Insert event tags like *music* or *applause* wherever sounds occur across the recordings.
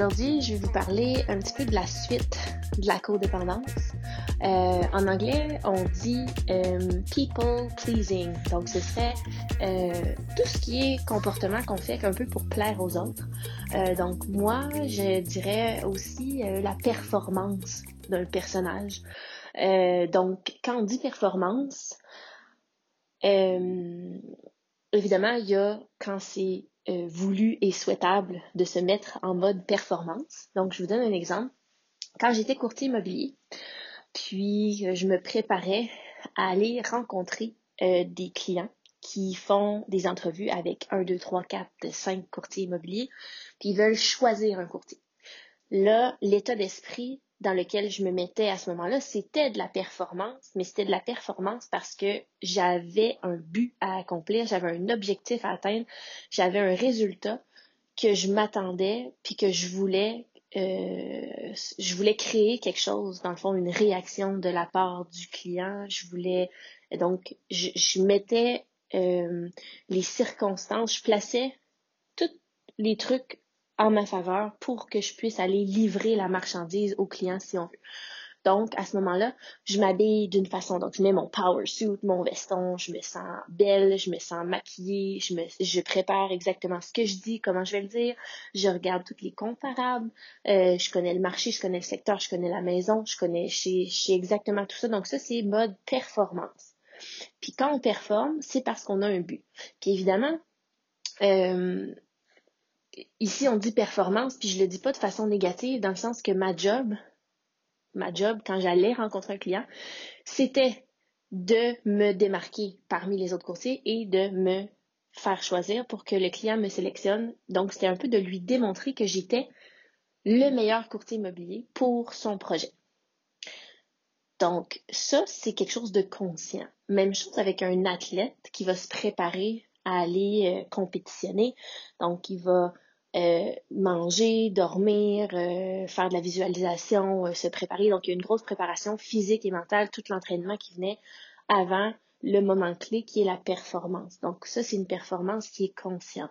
Aujourd'hui, je vais vous parler un petit peu de la suite de la codépendance. Euh, en anglais, on dit euh, people pleasing. Donc, ce serait euh, tout ce qui est comportement qu'on fait un peu pour plaire aux autres. donc, moi, je dirais aussi la performance d'un personnage. donc, quand on dit performance, évidemment, il y a quand c'est euh, voulu et souhaitable de se mettre en mode performance. Donc, je vous donne un exemple. Quand j'étais courtier immobilier, puis euh, je me préparais à aller rencontrer euh, des clients qui font des entrevues avec un, deux, trois, quatre, cinq courtiers immobiliers, puis ils veulent choisir un courtier. Là, l'état d'esprit dans lequel je me mettais à ce moment-là, c'était de la performance, mais c'était de la performance parce que j'avais un but à accomplir, j'avais un objectif à atteindre, j'avais un résultat que je m'attendais, puis que je voulais, euh, je voulais créer quelque chose, dans le fond, une réaction de la part du client. Je voulais, donc, je, mettais euh, les circonstances, je plaçais tous les trucs en ma faveur pour que je puisse aller livrer la marchandise au client si on veut. Donc, à ce moment-là, je m'habille d'une façon. Donc, je mets mon power suit, mon veston, je me sens belle, je me sens maquillée, je me, je prépare exactement ce que je dis, comment je vais le dire. Je regarde toutes les comparables. Euh, je connais le marché, je connais le secteur, je connais la maison, je connais, je sais, exactement tout ça. Donc, ça, c'est mode performance. Puis quand on performe, c'est parce qu'on a un but. Puis évidemment, euh, ici, on dit performance, puis je le dis pas de façon négative, dans le sens que ma job, ma job, quand j'allais rencontrer un client, c'était de me démarquer parmi les autres courtiers et de me faire choisir pour que le client me sélectionne. Donc, c'était un peu de lui démontrer que j'étais le meilleur courtier immobilier pour son projet. Donc, ça, c'est quelque chose de conscient. Même chose avec un athlète qui va se préparer à aller euh, compétitionner. Donc, il va euh, manger, dormir, euh, faire de la visualisation, se préparer. Donc, il y a une grosse préparation physique et mentale, tout l'entraînement qui venait avant le moment clé qui est la performance. Donc, ça, c'est une performance qui est consciente.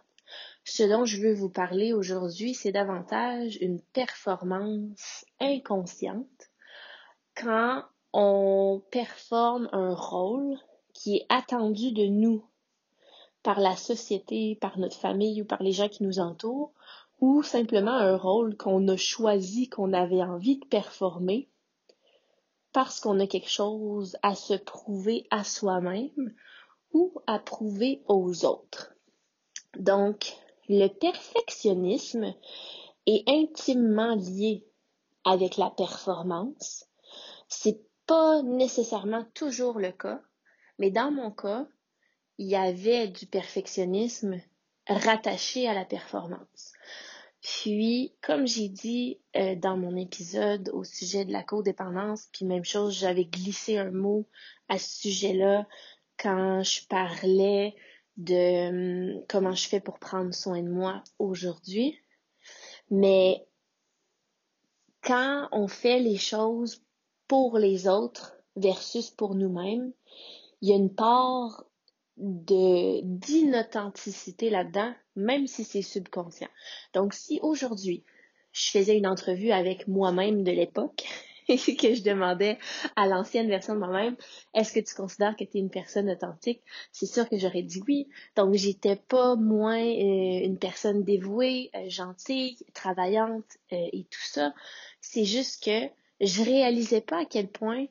Ce dont je veux vous parler aujourd'hui, c'est davantage une performance inconsciente quand on performe un rôle qui est attendu de nous par la société, par notre famille ou par les gens qui nous entourent, ou simplement un rôle qu'on a choisi, qu'on avait envie de performer, parce qu'on a quelque chose à se prouver à soi-même ou à prouver aux autres. Donc, le perfectionnisme est intimement lié avec la performance. C'est pas nécessairement toujours le cas, mais dans mon cas, il y avait du perfectionnisme rattaché à la performance. Puis, comme j'ai dit euh, dans mon épisode au sujet de la codépendance, puis même chose, j'avais glissé un mot à ce sujet-là quand je parlais de hum, comment je fais pour prendre soin de moi aujourd'hui. Mais quand on fait les choses pour les autres versus pour nous-mêmes, il y a une part de d'inauthenticité là-dedans, même si c'est subconscient. Donc, si aujourd'hui, je faisais une entrevue avec moi-même de l'époque *laughs* et que je demandais à l'ancienne version de moi-même, est-ce que tu considères que tu es une personne authentique? C'est sûr que j'aurais dit oui. Donc, j'étais pas moins euh, une personne dévouée, euh, gentille, travaillante euh, et tout ça. C'est juste que je réalisais pas à quel point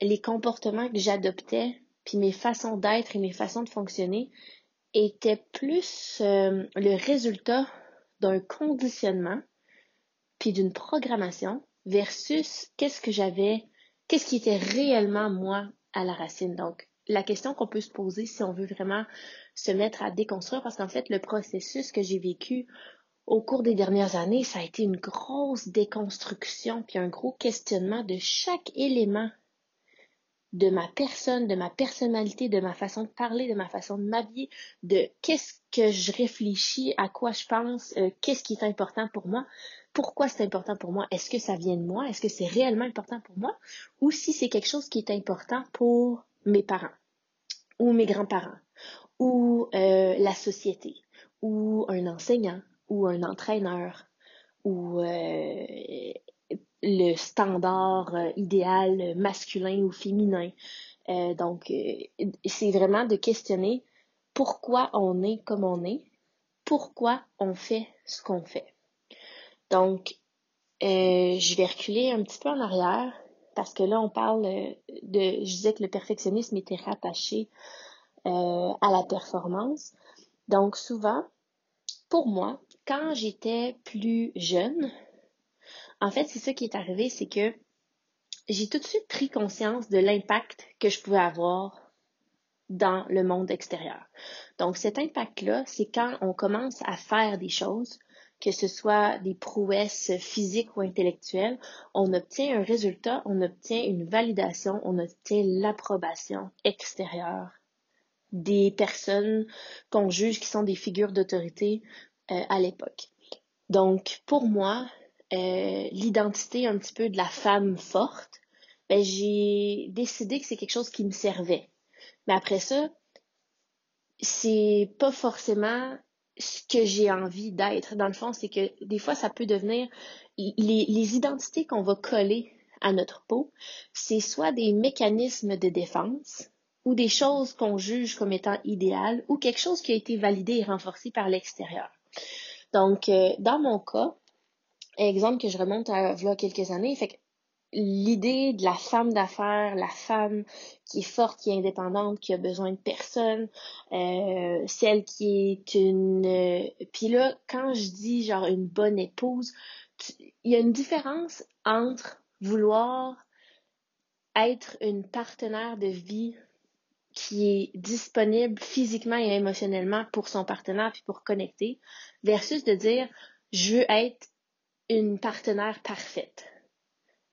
les comportements que j'adoptais puis mes façons d'être et mes façons de fonctionner étaient plus euh, le résultat d'un conditionnement puis d'une programmation versus qu'est-ce que j'avais, qu'est-ce qui était réellement moi à la racine. Donc, la question qu'on peut se poser si on veut vraiment se mettre à déconstruire, parce qu'en fait, le processus que j'ai vécu au cours des dernières années, ça a été une grosse déconstruction, puis un gros questionnement de chaque élément de ma personne, de ma personnalité, de ma façon de parler, de ma façon de m'habiller, de qu'est-ce que je réfléchis, à quoi je pense, euh, qu'est-ce qui est important pour moi, pourquoi c'est important pour moi, est-ce que ça vient de moi, est-ce que c'est réellement important pour moi, ou si c'est quelque chose qui est important pour mes parents, ou mes grands-parents, ou euh, la société, ou un enseignant, ou un entraîneur, ou euh, le standard euh, idéal masculin ou féminin. Euh, donc, c'est vraiment de questionner pourquoi on est comme on est, pourquoi on fait ce qu'on fait. Donc, je vais reculer un petit peu en arrière parce que là, on parle de, je disais que le perfectionnisme était rattaché à la performance. Donc, souvent, pour moi, quand j'étais plus jeune, en fait, c'est ça qui est arrivé, c'est que j'ai tout de suite pris conscience de l'impact que je pouvais avoir dans le monde extérieur. Donc cet impact-là, c'est quand on commence à faire des choses, que ce soit des prouesses physiques ou intellectuelles, on obtient un résultat, on obtient une validation, on obtient l'approbation extérieure des personnes qu'on juge qui sont des figures d'autorité euh, à l'époque. Donc, pour moi, euh, l'identité un petit peu de la femme forte, ben, j'ai décidé que c'est quelque chose qui me servait. Mais après ça, c'est pas forcément ce que j'ai envie d'être. Dans le fond, c'est que des fois, ça peut devenir les, les identités qu'on va coller à notre peau, c'est soit des mécanismes de défense ou des choses qu'on juge comme étant idéales ou quelque chose qui a été validé et renforcé par l'extérieur. Donc, euh, dans mon cas, exemple que je remonte à voilà quelques années, fait l'idée de la femme d'affaires, la femme qui est forte, qui est indépendante, qui a besoin de personne, euh, celle qui est une... Euh, puis là, quand je dis genre une bonne épouse, il y a une différence entre vouloir être une partenaire de vie qui est disponible physiquement et émotionnellement pour son partenaire puis pour connecter versus de dire je veux être une partenaire parfaite.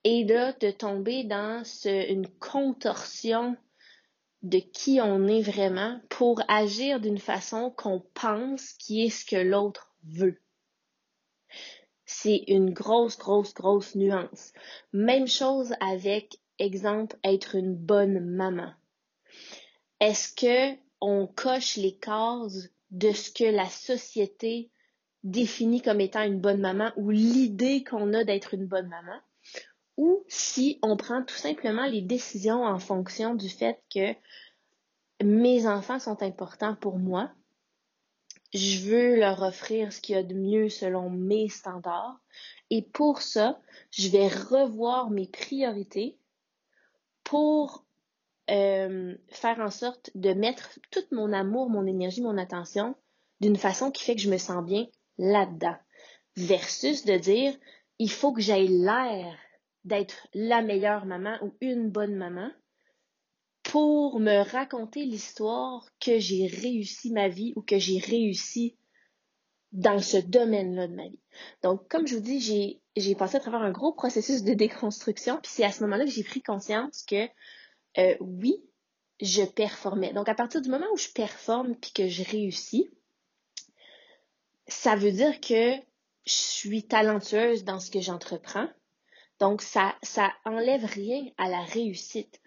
Et là, de tomber dans une contorsion de qui on est vraiment pour agir d'une façon qu'on pense qui est ce que l'autre veut. C'est une grosse, grosse, grosse nuance. Même chose avec, exemple, être une bonne maman. Est-ce que on coche les cases de ce que la société définit comme étant une bonne maman ou l'idée qu'on a d'être une bonne maman? Ou si on prend tout simplement les décisions en fonction du fait que mes enfants sont importants pour moi, je veux leur offrir ce qu'il y a de mieux selon mes standards. Et pour ça, je vais revoir mes priorités pour euh, faire en sorte de mettre tout mon amour, mon énergie, mon attention d'une façon qui fait que je me sens bien là-dedans. Versus de dire, il faut que j'aille l'air d'être la meilleure maman ou une bonne maman pour me raconter l'histoire que j'ai réussi ma vie ou que j'ai réussi dans ce domaine-là de ma vie. Donc, comme je vous dis, j'ai, passé à travers un gros processus de déconstruction, puis c'est à ce moment-là que j'ai pris conscience que euh, oui, je performais. Donc, à partir du moment où je performe puis que je réussis, ça veut dire que je suis talentueuse dans ce que j'entreprends. Donc, ça, ça enlève rien à la réussite.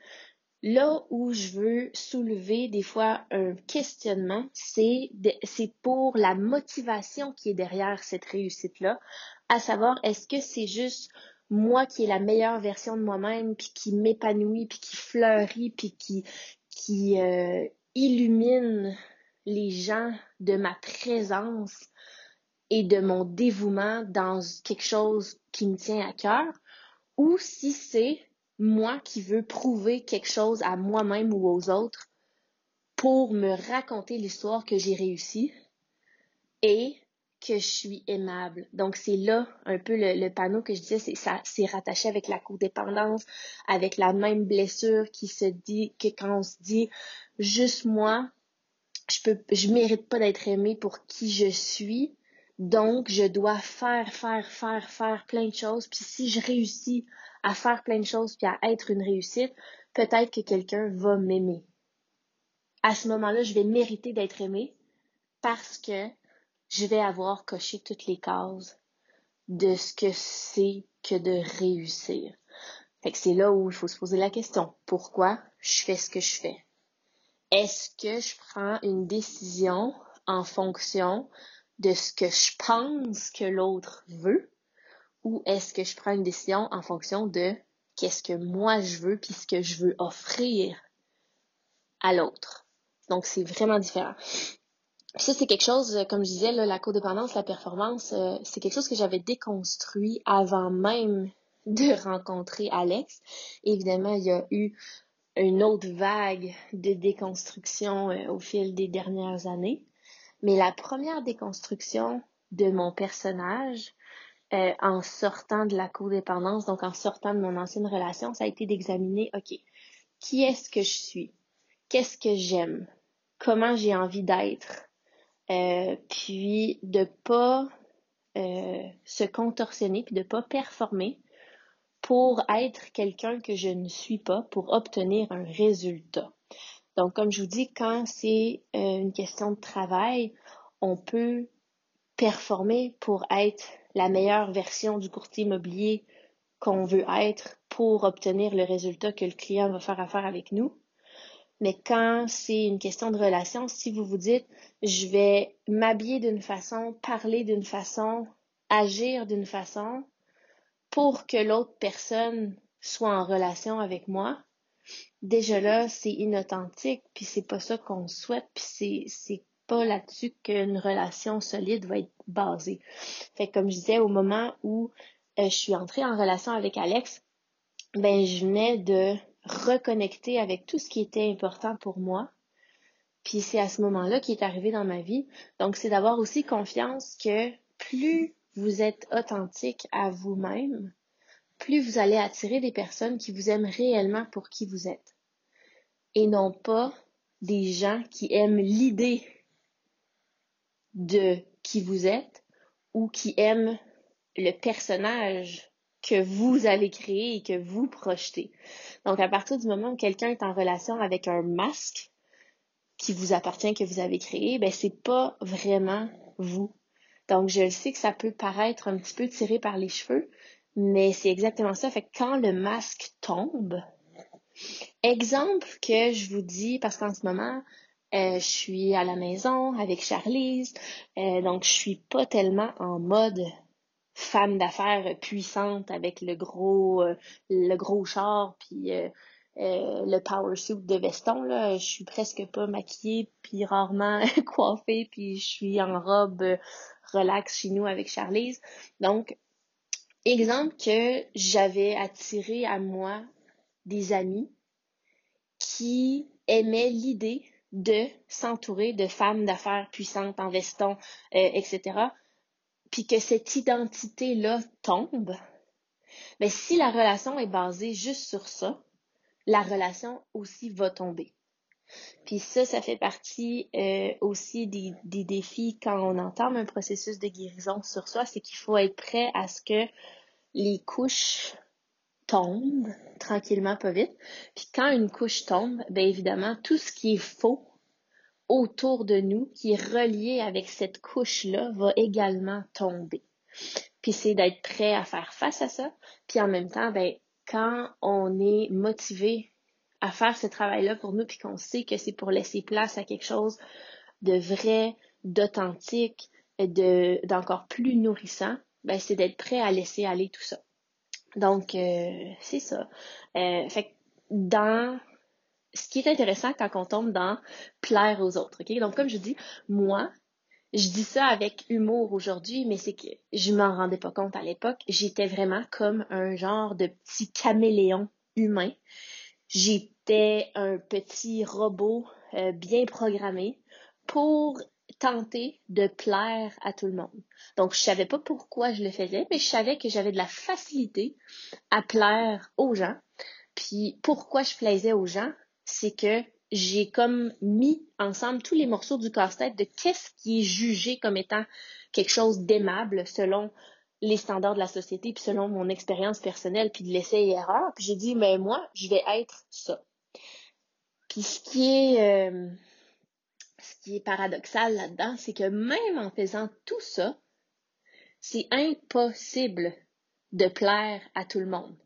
Là où je veux soulever des fois un questionnement, c'est, c'est pour la motivation qui est derrière cette réussite-là, à savoir est-ce que c'est juste moi qui est la meilleure version de moi-même, puis qui m'épanouit, puis qui fleurit, puis qui, qui euh, illumine les gens de ma présence? Et de mon dévouement dans quelque chose qui me tient à cœur, ou si c'est moi qui veux prouver quelque chose à moi-même ou aux autres pour me raconter l'histoire que j'ai réussi et que je suis aimable. Donc, c'est là un peu le, panneau que je disais, c'est ça, c'est rattaché avec la codépendance, avec la même blessure qui se dit que quand on se dit juste moi, je peux, je mérite pas d'être aimé pour qui je suis. Donc, je dois faire, faire, faire, faire plein de choses. Puis si je réussis à faire plein de choses puis à être une réussite, peut-être que quelqu'un va m'aimer. À ce moment-là, je vais mériter d'être aimé parce que je vais avoir coché toutes les cases de ce que c'est que de réussir. Fait que c'est là où il faut se poser la question. Pourquoi je fais ce que je fais? Est-ce que je prends une décision en fonction de ce que je pense que l'autre veut ou est-ce que je prends une décision en fonction de qu'est-ce que moi je veux puis ce que je veux offrir à l'autre. Donc, c'est vraiment différent. Ça, c'est quelque chose, comme je disais, la codépendance, la performance, euh, c'est quelque chose que j'avais déconstruit avant même *laughs* de rencontrer Alex. Évidemment, il y a eu une autre vague de déconstruction euh, au fil des dernières années. Mais la première déconstruction de mon personnage, euh, en sortant de la codépendance, donc en sortant de mon ancienne relation, ça a été d'examiner, OK, qui est-ce que je suis? Qu'est-ce que j'aime? Comment j'ai envie d'être? Euh, puis de pas euh, se contorsionner, puis de pas performer pour être quelqu'un que je ne suis pas, pour obtenir un résultat. Donc, comme je vous dis, quand c'est une question de travail, on peut performer pour être la meilleure version du courtier immobilier qu'on veut être pour obtenir le résultat que le client va faire affaire avec nous. Mais quand c'est une question de relation, si vous vous dites, je vais m'habiller d'une façon, parler d'une façon, agir d'une façon, pour que l'autre personne soit en relation avec moi, déjà là, c'est inauthentique, puis c'est pas ça qu'on souhaite, puis c'est pas là-dessus qu'une relation solide va être basée. Fait comme je disais, au moment où euh, je suis entrée en relation avec Alex, ben je venais de reconnecter avec tout ce qui était important pour moi. Puis c'est à ce moment-là qui est arrivé dans ma vie. Donc c'est d'avoir aussi confiance que plus vous êtes authentique à vous-même, plus vous allez attirer des personnes qui vous aiment réellement pour qui vous êtes. Et non pas des gens qui aiment l'idée de qui vous êtes ou qui aiment le personnage que vous avez créé et que vous projetez. Donc, à partir du moment où quelqu'un est en relation avec un masque qui vous appartient, que vous avez créé, ben, c'est pas vraiment vous. Donc, je sais que ça peut paraître un petit peu tiré par les cheveux, mais c'est exactement ça. Fait quand le masque tombe, exemple que je vous dis, parce qu'en ce moment, euh, je suis à la maison avec Charlize, euh, donc je suis pas tellement en mode femme d'affaires puissante avec le gros euh, le gros char puis le power suit de veston là, je suis presque pas maquillée puis rarement *laughs* coiffée puis je suis en robe relax chez nous avec Charlize. Donc exemple que j'avais attiré à moi des amis qui aimaient l'idée de s'entourer de femmes d'affaires puissantes en veston, euh, etc. Puis que cette identité-là tombe, mais si la relation est basée juste sur ça, la relation aussi va tomber. Puis ça, ça fait partie euh, aussi des, défis quand on entame un processus de guérison sur soi, c'est qu'il faut être prêt à ce que les couches tombe tranquillement, pas vite. Puis quand une couche tombe, bien évidemment, tout ce qui est faux autour de nous, qui est relié avec cette couche-là, va également tomber. Puis c'est d'être prêt à faire face à ça. Puis en même temps, ben, quand on est motivé à faire ce travail-là pour nous, puis qu'on sait que c'est pour laisser place à quelque chose de vrai, d'authentique, de, d'encore plus nourrissant, ben, c'est d'être prêt à laisser aller tout ça. Donc, euh, c'est ça. Euh, fait dans ce qui est intéressant quand on tombe dans plaire aux autres, ok? Donc, comme je dis, moi, je dis ça avec humour aujourd'hui, mais c'est que je m'en rendais pas compte à l'époque. J'étais vraiment comme un genre de petit caméléon humain. J'étais un petit robot euh, bien programmé pour tenter de plaire à tout le monde. Donc, je savais pas pourquoi je le faisais, mais je savais que j'avais de la facilité à plaire aux gens. Puis, pourquoi je plaisais aux gens? C'est que j'ai comme mis ensemble tous les morceaux du casse-tête de qu'est-ce qui est jugé comme étant quelque chose d'aimable selon les standards de la société, puis selon mon expérience personnelle, puis de l'essai et erreur. Puis j'ai dit, mais moi, je vais être ça. Puis ce qui est... Euh, ce qui est paradoxal là-dedans, c'est que même en faisant tout ça, c'est impossible de plaire à tout le monde.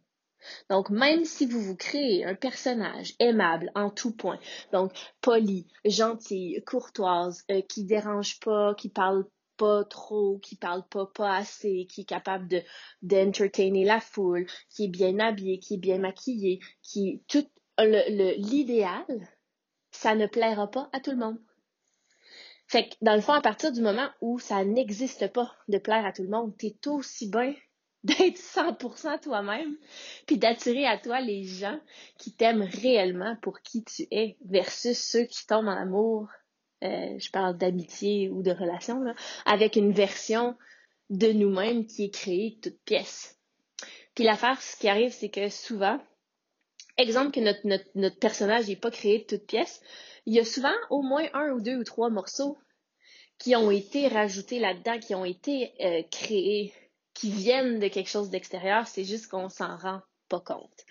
Donc, même si vous vous créez un personnage aimable en tout point, donc poli, gentil, courtoise, euh, qui dérange pas, qui parle pas trop, qui parle pas pas assez, qui est capable de d'entertainer la foule, qui est bien habillé, qui est bien maquillé, qui tout l'idéal, ça ne plaira pas à tout le monde. Fait que dans le fond, à partir du moment où ça n'existe pas de plaire à tout le monde, t'es aussi bien *laughs* d'être 100% toi-même, puis d'attirer à toi les gens qui t'aiment réellement pour qui tu es, versus ceux qui tombent en amour, euh, je parle d'amitié ou de relation, avec une version de nous-mêmes qui est créée toute pièce. Puis l'affaire, ce qui arrive, c'est que souvent, exemple que notre, notre, notre personnage n'est pas créé de toute pièce, il y a souvent au moins un ou deux ou trois morceaux qui ont été rajoutés là-dedans, qui ont été euh, créés qui viennent de quelque chose d'extérieur, c'est juste qu'on s'en rend pas compte.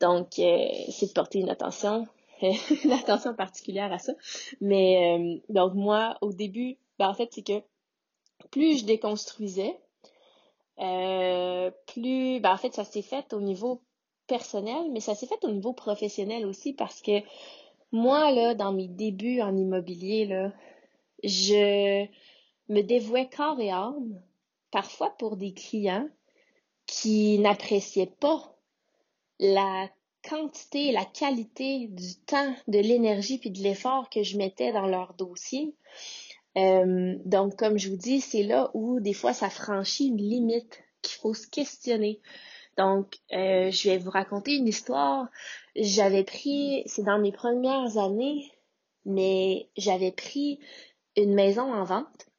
Donc, euh, c'est de porter une attention, *laughs* une attention particulière à ça. Mais euh, donc moi, au début, ben, en fait, c'est que plus je déconstruisais, plus, ben, en fait, ça s'est fait au niveau personnel, mais ça s'est fait au niveau professionnel aussi parce que moi, là, dans mes débuts en immobilier, là, je me dévouais corps et âme parfois pour des clients qui n'appréciaient pas la quantité, la qualité du temps, de l'énergie puis de l'effort que je mettais dans leur dossier. Euh, donc, comme je vous dis, c'est là où des fois ça franchit une limite qu'il faut se questionner. Donc, euh, je vais vous raconter une histoire. J'avais pris, c'est dans mes premières années, mais j'avais pris une maison en vente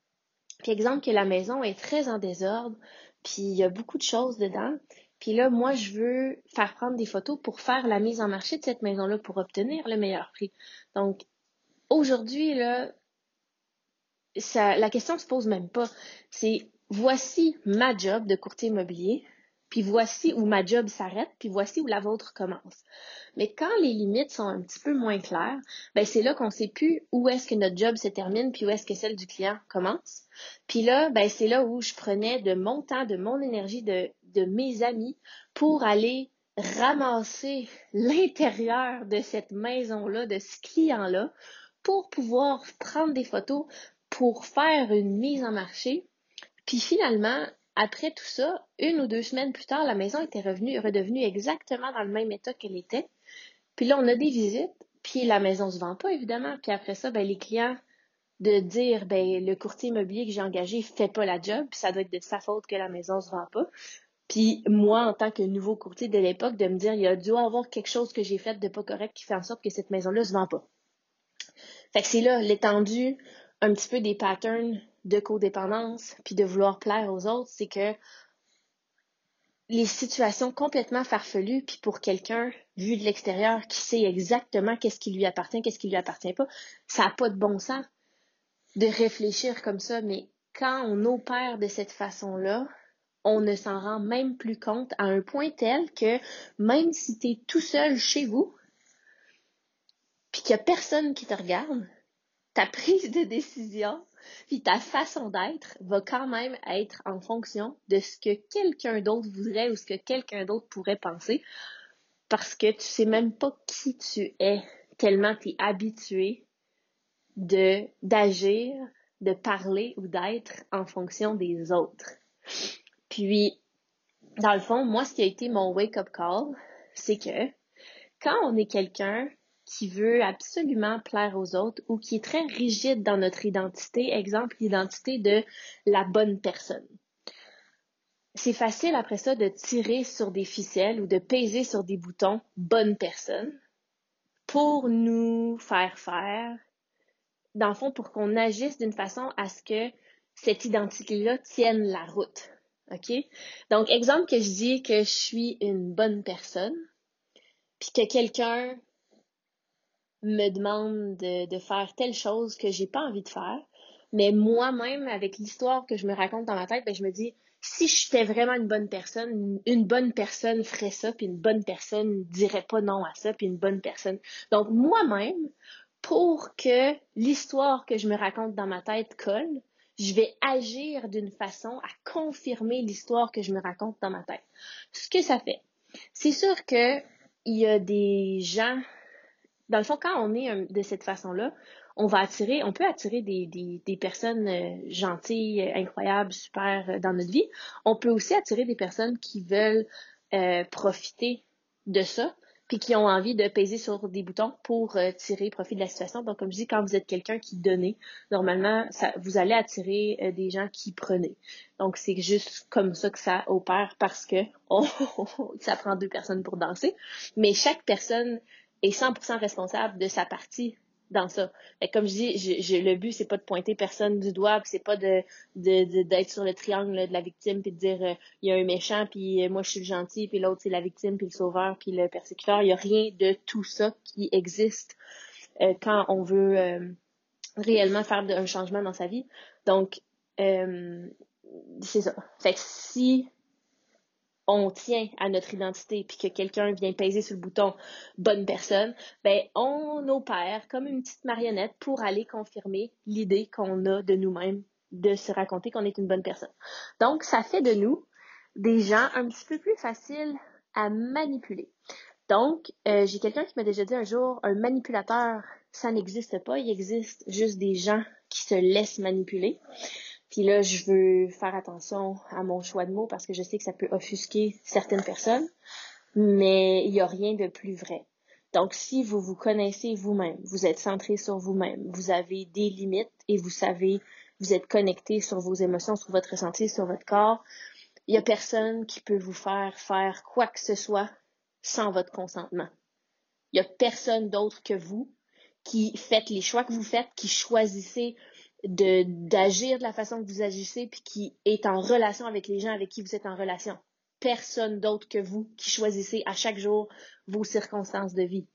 puis exemple que la maison est très en désordre, puis il y a beaucoup de choses dedans. Puis là, moi, je veux faire prendre des photos pour faire la mise en marché de cette maison-là pour obtenir le meilleur prix. Donc, aujourd'hui, là, la question se pose même pas. C'est voici ma job de courtier immobilier puis voici où ma job s'arrête, puis voici où la vôtre commence. Mais quand les limites sont un petit peu moins claires, ben c'est là qu'on sait plus où est-ce que notre job se termine, puis où est-ce que celle du client commence. Puis là, ben c'est là où je prenais de mon temps, de mon énergie, de, de mes amis pour aller ramasser l'intérieur de cette maison-là, de ce client-là, pour pouvoir prendre des photos, pour faire une mise en marché. Puis finalement, après tout ça, une ou deux semaines plus tard, la maison était revenue, redevenue exactement dans le même état qu'elle était. Puis là, on a des visites, puis la maison se vend pas, évidemment. Puis après ça, ben, les clients de dire ben le courtier immobilier que j'ai engagé fait pas la job, puis ça doit être de sa faute que la maison se vend pas. Puis moi, en tant que nouveau courtier de l'époque, de me dire il y a dû avoir quelque chose que j'ai fait de pas correct qui fait en sorte que cette maison-là se vend pas. Fait que c'est là l'étendue un petit peu des patterns de codépendance puis de vouloir plaire aux autres, c'est que les situations complètement farfelues, puis pour quelqu'un vu de l'extérieur qui sait exactement qu'est-ce qui lui appartient, qu'est-ce qui lui appartient pas, ça n'a pas de bon sens de réfléchir comme ça, mais quand on opère de cette façon-là, on ne s'en rend même plus compte à un point tel que même si tu es tout seul chez vous, puis qu'il n'y a personne qui te regarde, ta *laughs* prise de décision puis ta façon d'être va quand même être en fonction de ce que quelqu'un d'autre voudrait ou ce que quelqu'un d'autre pourrait penser parce que tu sais même pas qui tu es tellement tu es habitué de d'agir, de parler ou d'être en fonction des autres. Puis dans le fond, moi ce qui a été mon wake up call, c'est que quand on est quelqu'un qui veut absolument plaire aux autres ou qui est très rigide dans notre identité, exemple l'identité de la bonne personne. C'est facile après ça de tirer sur des ficelles ou de peser sur des boutons bonne personne pour nous faire faire, dans le fond, pour qu'on agisse d'une façon à ce que cette identité-là tienne la route. OK? Donc, exemple que je dis que je suis une bonne personne, puis que quelqu'un me demande de, faire telle chose que j'ai pas envie de faire. Mais moi-même, avec l'histoire que je me raconte dans ma tête, ben, je me dis, si j'étais vraiment une bonne personne, une bonne personne ferait ça, puis une bonne personne dirait pas non à ça, puis une bonne personne. Donc, moi-même, pour que l'histoire que je me raconte dans ma tête colle, je vais agir d'une façon à confirmer l'histoire que je me raconte dans ma tête. Ce que ça fait. C'est sûr que il y a des gens dans le fond, quand on est de cette façon-là, on va attirer, on peut attirer des, des, personnes euh, gentilles, incroyables, super euh, dans notre vie. On peut aussi attirer des personnes qui veulent euh, profiter de ça, puis qui ont envie de peser sur des boutons pour tirer profit de la situation. Donc, comme je dis, quand vous êtes quelqu'un qui donnait, normalement, vous allez attirer des gens qui prenaient. Donc, c'est juste comme ça que ça opère parce que *laughs* ça prend deux personnes pour danser. Mais chaque personne est 100% responsable de sa partie dans ça. comme je dis, je, le but c'est pas de pointer personne du doigt, c'est pas de d'être sur le triangle de la victime puis de dire euh, il y a un méchant puis euh, moi je suis le gentil puis l'autre c'est la victime puis le sauveur puis le persécuteur. Il y a rien de tout ça qui existe euh, quand on veut réellement faire un changement dans sa vie. Donc c'est ça. Fait que si on tient à notre identité puis que quelqu'un vient peser sur le bouton bonne personne, ben on opère comme une petite marionnette pour aller confirmer l'idée qu'on a de nous-mêmes de se raconter qu'on est une bonne personne. Donc ça fait de nous des gens un petit peu plus faciles à manipuler. Donc euh, j'ai quelqu'un qui m'a déjà dit un jour un manipulateur ça n'existe pas, il existe juste des gens qui se laissent manipuler. Puis là, je veux faire attention à mon choix de mots parce que je sais que ça peut offusquer certaines personnes, mais il n'y a rien de plus vrai. Donc, si vous vous connaissez vous-même, vous êtes centré sur vous-même, vous avez des limites et vous savez, vous êtes connecté sur vos émotions, sur votre ressenti, sur votre corps, il n'y a personne qui peut vous faire faire quoi que ce soit sans votre consentement. Il n'y a personne d'autre que vous qui faites les choix que vous faites, qui choisissez de d'agir de la façon que vous agissez puis qui est en relation avec les gens avec qui vous êtes en relation. Personne d'autre que vous qui choisissez à chaque jour vos circonstances de vie.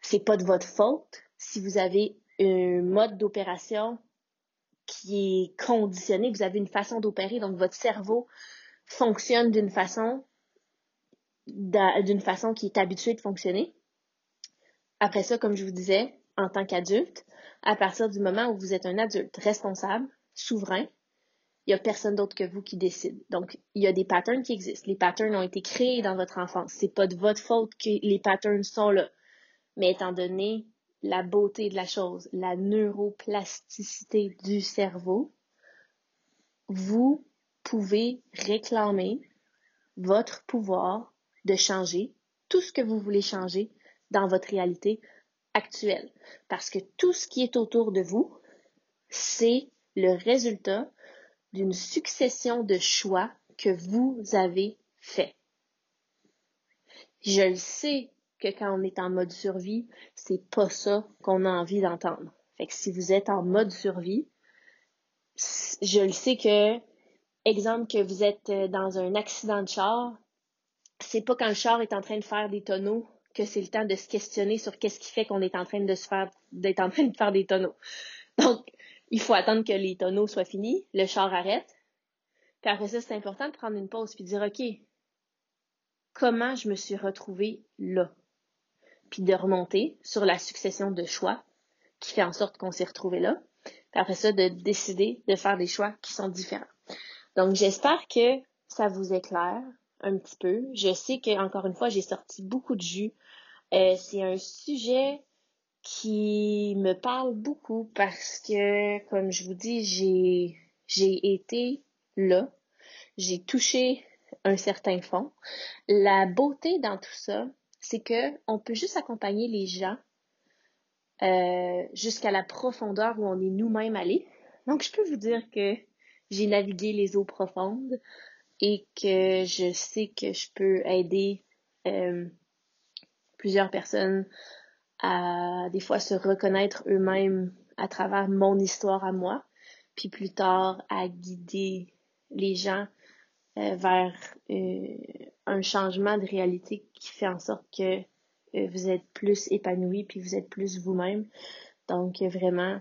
C'est pas de votre faute si vous avez un mode d'opération qui est conditionné, vous avez une façon d'opérer, donc votre cerveau fonctionne d'une façon d'une façon qui est habituée de fonctionner. Après ça, comme je vous disais, en tant qu'adulte, à partir du moment où vous êtes un adulte responsable, souverain, il n'y a personne d'autre que vous qui décide. Donc, il y a des patterns qui existent. Les patterns ont été créés dans votre enfance. C'est pas de votre faute que les patterns sont là. Mais étant donné la beauté de la chose, la neuroplasticité du cerveau, vous pouvez réclamer votre pouvoir de changer tout ce que vous voulez changer dans votre réalité Parce que tout ce qui est autour de vous, c'est le résultat d'une succession de choix que vous avez faits. Je le sais que quand on est en mode survie, c'est pas ça qu'on a envie d'entendre. Fait que si vous êtes en mode survie, je le sais que, exemple que vous êtes euh, dans un accident de char, c'est pas quand le char est en train de faire des tonneaux que c'est le temps de se questionner sur qu'est-ce qui fait qu'on est en train de se faire, d'être en train de faire des tonneaux. Donc, il faut attendre que les tonneaux soient finis, le char arrête. Puis après ça, c'est important de prendre une pause puis de dire, OK, comment je me suis retrouvée là? Puis de remonter sur la succession de choix qui fait en sorte qu'on s'est retrouvé là. Puis après ça, de décider de faire des choix qui sont différents. Donc, j'espère que ça vous éclaire un petit peu. Je sais que, encore une fois, j'ai sorti beaucoup de jus euh, c'est un sujet qui me parle beaucoup parce que, comme je vous dis, j'ai, j'ai été là. J'ai touché un certain fond. La beauté dans tout ça, c'est que on peut juste accompagner les gens euh, jusqu'à la profondeur où on est nous-mêmes allés. Donc, je peux vous dire que j'ai navigué les eaux profondes et que je sais que je peux aider euh, plusieurs personnes à des fois se reconnaître eux-mêmes à travers mon histoire à moi, puis plus tard à guider les gens euh, vers euh, un changement de réalité qui fait en sorte que euh, vous êtes plus épanoui puis vous êtes plus vous-même. Donc vraiment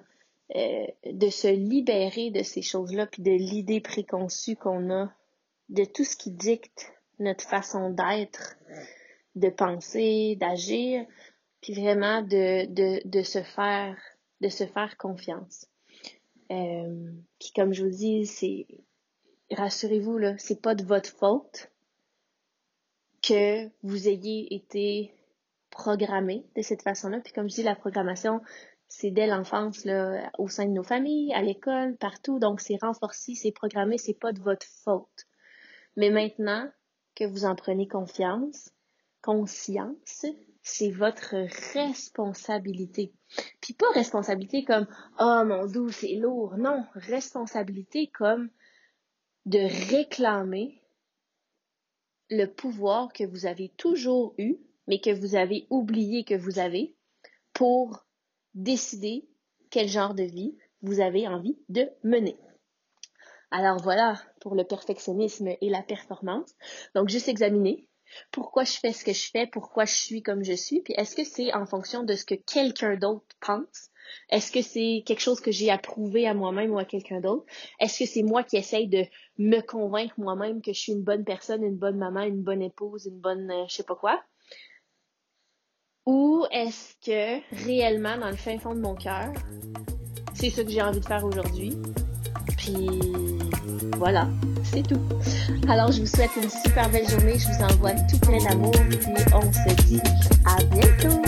de se libérer de ces choses-là puis de l'idée préconçue qu'on a de tout ce qui dicte notre façon d'être de penser, d'agir, puis vraiment de, de, de, se faire de se faire confiance. Euh, puis comme je vous dis, c'est rassurez-vous là, c'est pas de votre faute que vous ayez été programmé de cette façon-là. Puis comme je dis, la programmation, C'est dès l'enfance, là, au sein de nos familles, à l'école, partout. Donc, c'est renforcé, c'est programmé, c'est pas de votre faute. Mais maintenant que vous en prenez confiance, conscience, c'est votre responsabilité. Puis pas responsabilité comme oh mon doux, c'est lourd. Non, responsabilité comme de réclamer le pouvoir que vous avez toujours eu, mais que vous avez oublié que vous avez, pour décider quel genre de vie vous avez envie de mener. Alors voilà pour le perfectionnisme et la performance. Donc juste examiner pourquoi je fais ce que je fais, pourquoi je suis comme je suis, puis est-ce que c'est en fonction de ce que quelqu'un d'autre pense? Est-ce que c'est quelque chose que j'ai approuvé à moi-même ou à quelqu'un d'autre? Est-ce que c'est moi qui essaye de me convaincre moi-même que je suis une bonne personne, une bonne maman, une bonne épouse, une bonne euh, je sais pas quoi? Ou est-ce que réellement, dans le fin fond de mon cœur, c'est ce que j'ai envie de faire aujourd'hui? Voilà, c'est tout. Alors, je vous souhaite une super belle journée. Je vous envoie tout plein d'amour. et on se dit à bientôt.